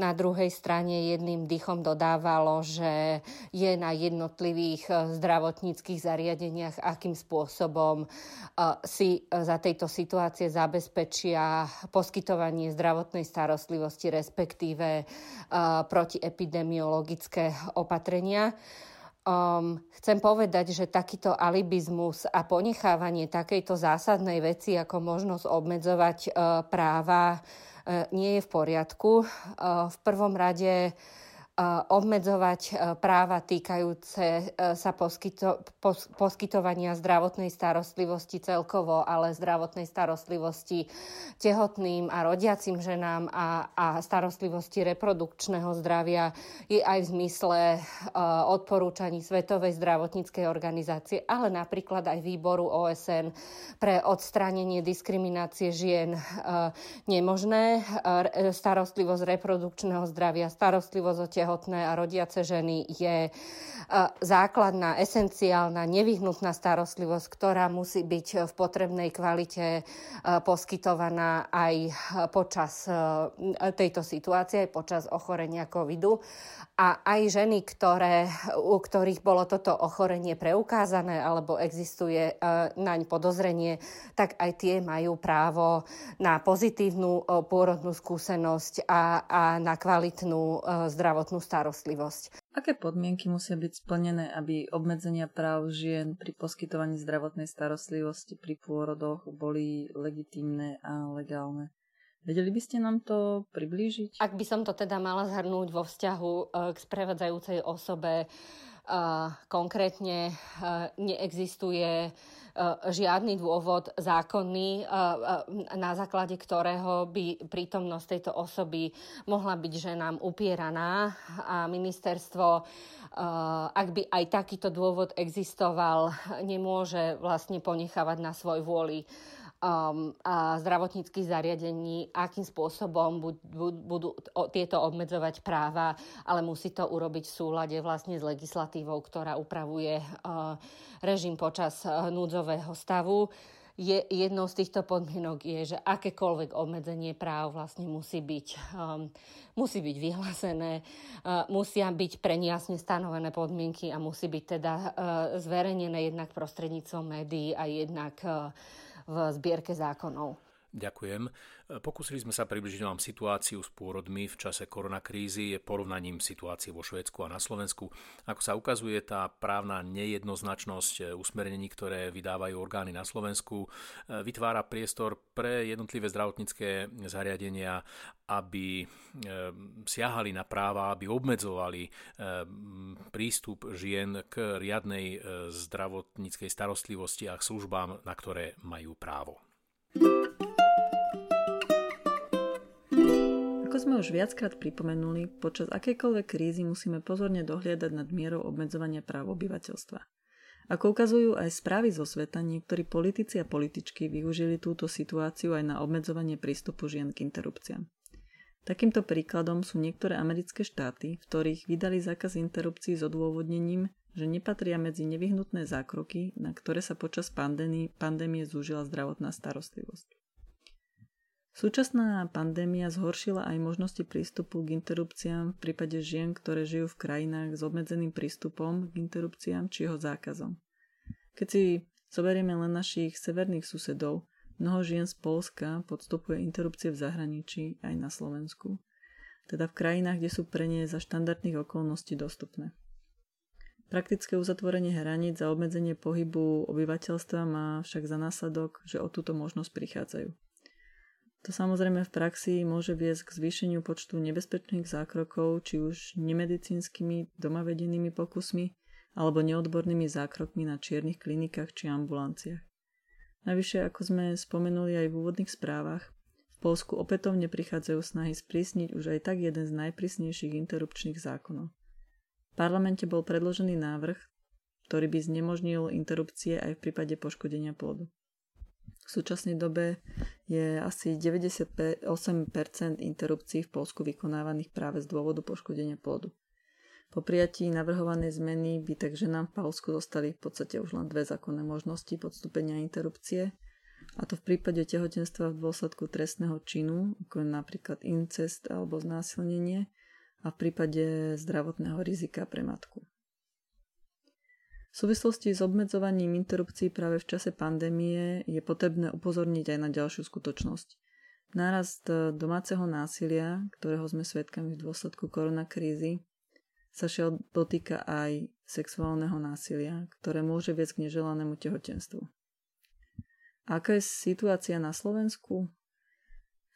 Na druhej strane jedným dýchom dodávalo, že je na jednotlivých zdravotníckých zariadeniach, akým spôsobom si za tejto situácie zabezpečia poskytovanie zdravotnej starostlivosti, respektíve protiepidemiologické opatrenia. Um, chcem povedať, že takýto alibizmus a ponechávanie takejto zásadnej veci ako možnosť obmedzovať uh, práva uh, nie je v poriadku. Uh, v prvom rade uh, obmedzovať e, práva týkajúce e, sa poskyto, pos, poskytovania zdravotnej starostlivosti celkovo, ale zdravotnej starostlivosti tehotným a rodiacim ženám a, a starostlivosti reprodukčného zdravia je aj v zmysle uh, odporúčaní Svetovej zdravotníckej organizácie, ale napríklad aj výboru OSN pre odstránenie diskriminácie žien nemožné. Starostlivosť reprodukčného zdravia, starostlivosť o tehotných tehotné a rodiace ženy je e, základná, esenciálna, nevyhnutná starostlivosť, ktorá musí byť v potrebnej kvalite e, poskytovaná aj počas tejto situácie, aj počas ochorenia covidu. A aj ženy, ktoré, u ktorých bolo toto ochorenie preukázané alebo existuje naň podozrenie, tak aj tie majú právo na pozitívnu pôrodnú skúsenosť a, a na kvalitnú zdravotnú starostlivosť. Aké podmienky musia byť splnené, aby obmedzenia práv žien pri poskytovaní zdravotnej starostlivosti pri pôrodoch boli legitímne a legálne? Vedeli by ste nám to priblížiť? Ak by som to teda mala zhrnúť vo vzťahu e, k sprevádzajúcej osobe, e, konkrétne e, neexistuje žiadny dôvod zákonný, na základe ktorého by prítomnosť tejto osoby mohla byť ženám upieraná a ministerstvo ak by aj takýto dôvod existoval, nemôže vlastne ponechávať na svoj vôli um, a zdravotníckých zariadení, akým spôsobom budú, budú tieto obmedzovať práva, ale musí to urobiť v súlade vlastne s legislatívou, ktorá upravuje uh, režim počas uh, núdzového stavu. Je, jednou z týchto podmienok je, že akékoľvek obmedzenie práv vlastne musí byť, um, musí byť vyhlásené, uh, musia byť pre nejasne stanovené podmienky a musí byť teda uh, zverejnené jednak prostredníctvom médií a jednak uh, v zbierke zákonov. Ďakujem. Pokúsili sme sa približiť vám situáciu s pôrodmi v čase koronakrízy, porovnaním situácie vo Švédsku a na Slovensku. Ako sa ukazuje, tá právna nejednoznačnosť usmernení, ktoré vydávajú orgány na Slovensku, vytvára priestor pre jednotlivé zdravotnícke zariadenia, aby siahali na práva, aby obmedzovali prístup žien k riadnej zdravotníckej starostlivosti a k službám, na ktoré majú právo. Ako sme už viackrát pripomenuli, počas akejkoľvek krízy musíme pozorne dohliadať nad mierou obmedzovania práv obyvateľstva. Ako ukazujú aj správy zo sveta, niektorí politici a političky využili túto situáciu aj na obmedzovanie prístupu žien k interrupciám. Takýmto príkladom sú niektoré americké štáty, v ktorých vydali zákaz interrupcií s odôvodnením, že nepatria medzi nevyhnutné zákroky, na ktoré sa počas pandémie, pandémie zúžila zdravotná starostlivosť. Súčasná pandémia zhoršila aj možnosti prístupu k interrupciám v prípade žien, ktoré žijú v krajinách s obmedzeným prístupom k interrupciám či jeho zákazom. Keď si zoberieme len našich severných susedov, mnoho žien z Polska podstupuje interrupcie v zahraničí aj na Slovensku, teda v krajinách, kde sú pre nie za štandardných okolností dostupné. Praktické uzatvorenie hraníc a obmedzenie pohybu obyvateľstva má však za následok, že o túto možnosť prichádzajú. To samozrejme v praxi môže viesť k zvýšeniu počtu nebezpečných zákrokov, či už nemedicínskymi domavedenými pokusmi alebo neodbornými zákrokmi na čiernych klinikách či ambulanciách. Navyše, ako sme spomenuli aj v úvodných správach, v Polsku opätovne prichádzajú snahy sprísniť už aj tak jeden z najprísnejších interrupčných zákonov parlamente bol predložený návrh, ktorý by znemožnil interrupcie aj v prípade poškodenia plodu. V súčasnej dobe je asi 98% interrupcií v Polsku vykonávaných práve z dôvodu poškodenia plodu. Po prijatí navrhovanej zmeny by tak ženám v Polsku zostali v podstate už len dve zákonné možnosti podstúpenia interrupcie, a to v prípade tehotenstva v dôsledku trestného činu, ako je napríklad incest alebo znásilnenie, a v prípade zdravotného rizika pre matku. V súvislosti s obmedzovaním interrupcií práve v čase pandémie je potrebné upozorniť aj na ďalšiu skutočnosť. Nárast domáceho násilia, ktorého sme svedkami v dôsledku koronakrízy, sa šiel dotýka aj sexuálneho násilia, ktoré môže viesť k neželanému tehotenstvu. Aká je situácia na Slovensku?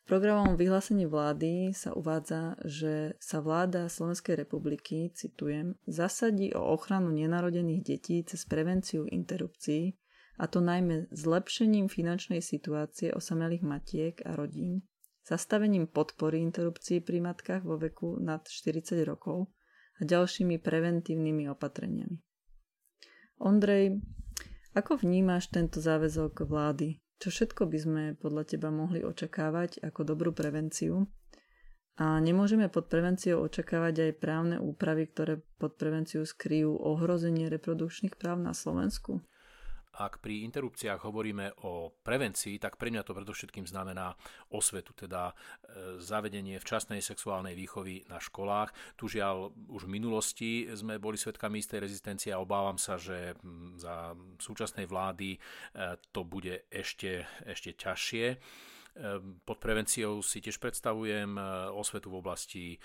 V programovom vyhlásení vlády sa uvádza, že sa vláda Slovenskej republiky, citujem, zasadí o ochranu nenarodených detí cez prevenciu interrupcií, a to najmä zlepšením finančnej situácie osamelých matiek a rodín, zastavením podpory interrupcií pri matkách vo veku nad 40 rokov a ďalšími preventívnymi opatreniami. Ondrej, ako vnímaš tento záväzok vlády čo všetko by sme podľa teba mohli očakávať ako dobrú prevenciu A nemôžeme pod prevenciou očakávať aj právne úpravy, ktoré pod prevenciu skryjú ohrozenie reprodukčných práv na Slovensku? Ak pri interrupciách hovoríme o prevencii, tak pre mňa to predovšetkým znamená osvetu, teda e, zavedenie včasnej sexuálnej výchovy na školách. Tu žiaľ už v minulosti sme boli svedkami istej rezistencie a obávam sa, že za súčasnej vlády e, to bude ešte, ešte ťažšie. Ehm, pod prevenciou si tiež predstavujem e, osvetu v oblasti e,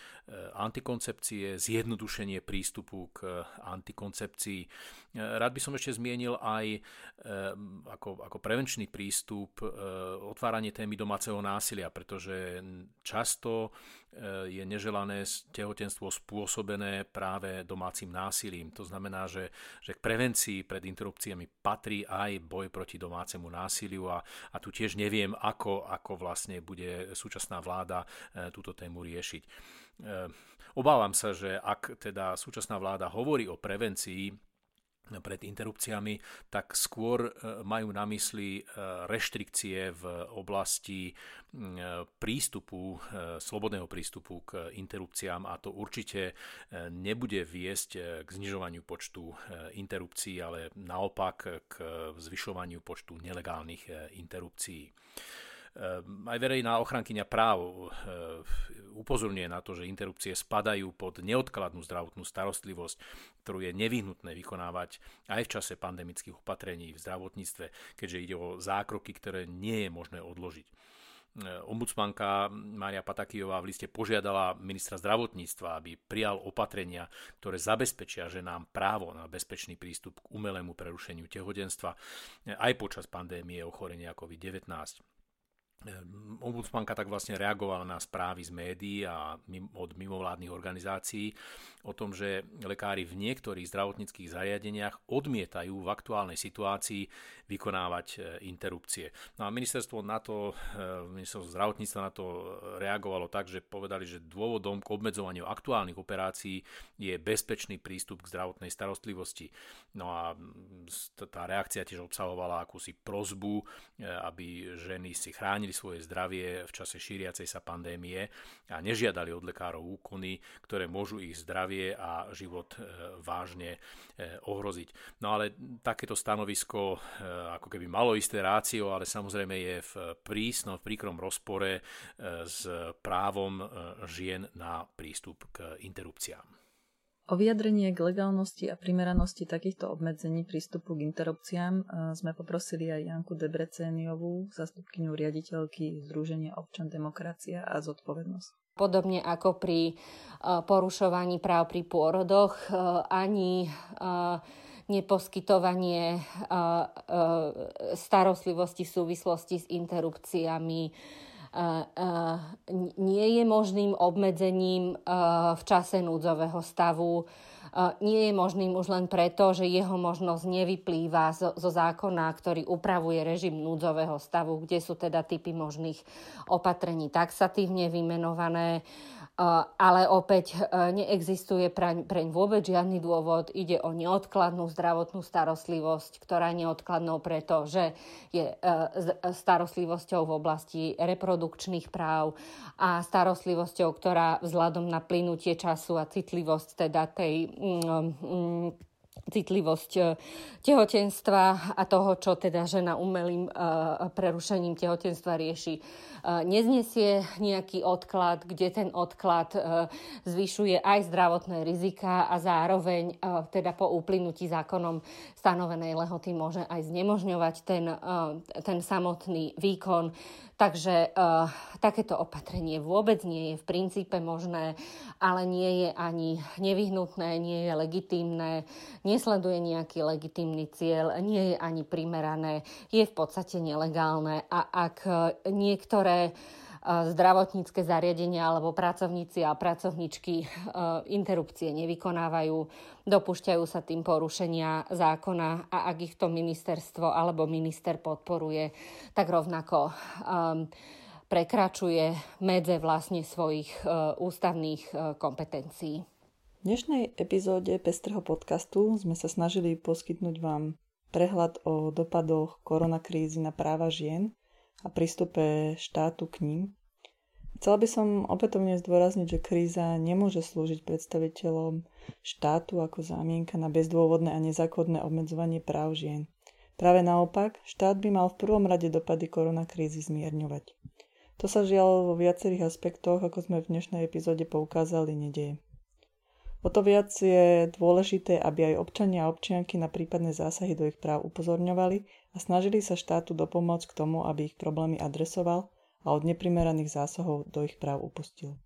antikoncepcie, zjednodušenie prístupu k e, antikoncepcii. Rád by som ešte zmienil aj ako, ako prevenčný prístup otváranie témy domáceho násilia, pretože často je neželané tehotenstvo spôsobené práve domácim násilím. To znamená, že, že k prevencii pred interrupciami patrí aj boj proti domácemu násiliu a, a tu tiež neviem, ako, ako vlastne bude súčasná vláda e, túto tému riešiť. E, obávam sa, že ak teda súčasná vláda hovorí o prevencii, pred interrupciami, tak skôr e, majú na mysli e, reštrikcie v oblasti prístupu, e, slobodného prístupu k interrupciám a to určite nebude viesť k znižovaniu počtu interrupcií, ale naopak k zvyšovaniu počtu nelegálnych interrupcií. Ehm, aj verejná ochrankyňa práv ehm, upozorňuje na to, že interrupcie spadajú pod neodkladnú zdravotnú starostlivosť, ktorú je nevyhnutné vykonávať aj v čase pandemických opatrení v zdravotníctve, keďže ide o zákroky, ktoré nie je možné odložiť. Ehm, ombudsmanka Mária Patakijová v liste požiadala ministra zdravotníctva, aby prijal opatrenia, ktoré zabezpečia ženám právo na bezpečný prístup k umelému prerušeniu tehotenstva aj počas pandémie ochorenia COVID-19. Ehm, ombudsmanka tak vlastne reagovala na správy z médií a od mimovládnych organizácií o tom, že lekári v niektorých zdravotníckých zariadeniach odmietajú v aktuálnej situácii vykonávať e, interrupcie. No a ministerstvo na to, e, ministerstvo zdravotníctva na to reagovalo tak, že povedali, že dôvodom k obmedzovaniu aktuálnych operácií je bezpečný prístup k zdravotnej starostlivosti. No a tá reakcia tiež obsahovala akúsi prozbu, e, aby ženy si chránili chránili svoje zdravie v čase šíriacej sa pandémie a nežiadali od lekárov úkony, ktoré môžu ich zdravie a život e, vážne e, ohroziť. No ale takéto stanovisko e, ako keby malo isté rácio, ale samozrejme je v prísnom, v príkrom rozpore s právom žien na prístup k interrupciám. O vyjadrenie k legálnosti a primeranosti takýchto obmedzení prístupu k interrupciám e, sme poprosili aj Janku Debrecéniovú, zastupkyňu riaditeľky Združenia občan demokracia a zodpovednosť. Podobne ako pri e, porušovaní práv pri pôrodoch, e, ani neposkytovanie starostlivosti v súvislosti s interrupciami nie je možným obmedzením v čase núdzového stavu. Nie je možným už len preto, že jeho možnosť nevyplýva zo, zákona, ktorý upravuje režim núdzového stavu, kde sú teda typy možných opatrení taxatívne vymenované. Ale opäť e, neexistuje preň vôbec žiadny dôvod. Ide o neodkladnú zdravotnú starostlivosť, ktorá je neodkladnou preto, že je e, starostlivosťou v oblasti reprodukčných práv a starostlivosťou, ktorá vzhľadom na plynutie času a citlivosť teda tej mm, mm, citlivosť e, tehotenstva a toho, čo teda žena umelým prerušením tehotenstva rieši. Neznesie nejaký odklad, kde ten odklad e, zvyšuje aj zdravotné rizika a zároveň e, teda po uplynutí zákonom stanovenej lehoty môže aj znemožňovať ten, e, ten samotný výkon. Takže uh, takéto opatrenie vôbec nie je v princípe možné, ale nie je ani nevyhnutné, nie je legitímne, nesleduje nejaký legitímny cieľ, nie je ani primerané, je v podstate nelegálne. A ak niektoré zdravotnícke zariadenia alebo pracovníci a pracovničky interrupcie nevykonávajú, dopúšťajú sa tým porušenia zákona a ak ich to ministerstvo alebo minister podporuje, tak rovnako um, prekračuje medze vlastne svojich uh, ústavných uh, kompetencií. V dnešnej epizóde Pestrého podcastu sme sa snažili poskytnúť vám prehľad o dopadoch koronakrízy na práva žien a prístupe štátu k ním. Chcela by som opätovne zdôrazniť, že kríza nemôže slúžiť predstaviteľom štátu ako zámienka na bezdôvodné a nezákonné obmedzovanie práv žien. Práve naopak, štát by mal v prvom rade dopady koronakrízy zmierňovať. To sa žiaľ vo viacerých aspektoch, ako sme v dnešnej epizóde poukázali, nedieje. O to viac je dôležité, aby aj občania a občianky na prípadné zásahy do ich práv upozorňovali a snažili sa štátu dopomôcť k tomu, aby ich problémy adresoval a od neprimeraných zásahov do ich práv upustil.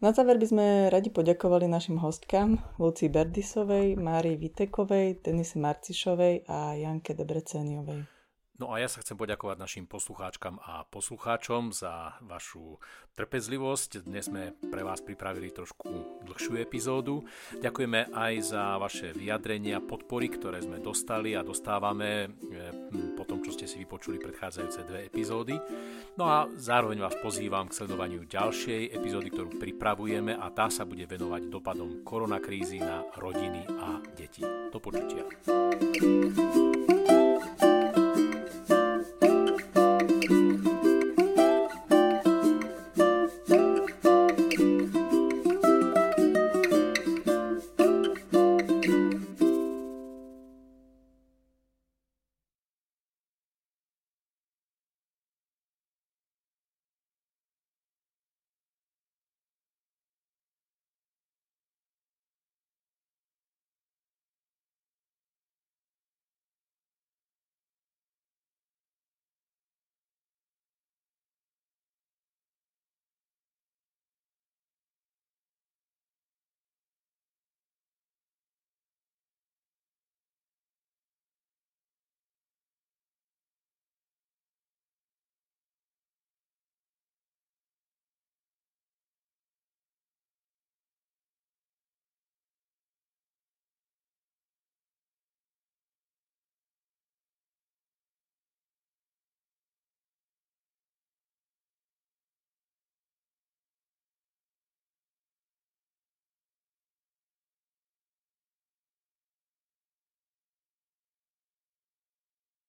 Na záver by sme radi poďakovali našim hostkám Lucii Berdisovej, Márii Vitekovej, Denise Marcišovej a Janke Debreceniovej. No a ja sa chcem poďakovať našim poslucháčkam a poslucháčom za vašu trpezlivosť. Dnes sme pre vás pripravili trošku dlhšiu epizódu. Ďakujeme aj za vaše vyjadrenia, podpory, ktoré sme dostali a dostávame eh, po tom, čo ste si vypočuli predchádzajúce dve epizódy. No a zároveň vás pozývam k sledovaniu ďalšej epizódy, ktorú pripravujeme a tá sa bude venovať dopadom koronakrízy na rodiny a deti. Do počutia. thank you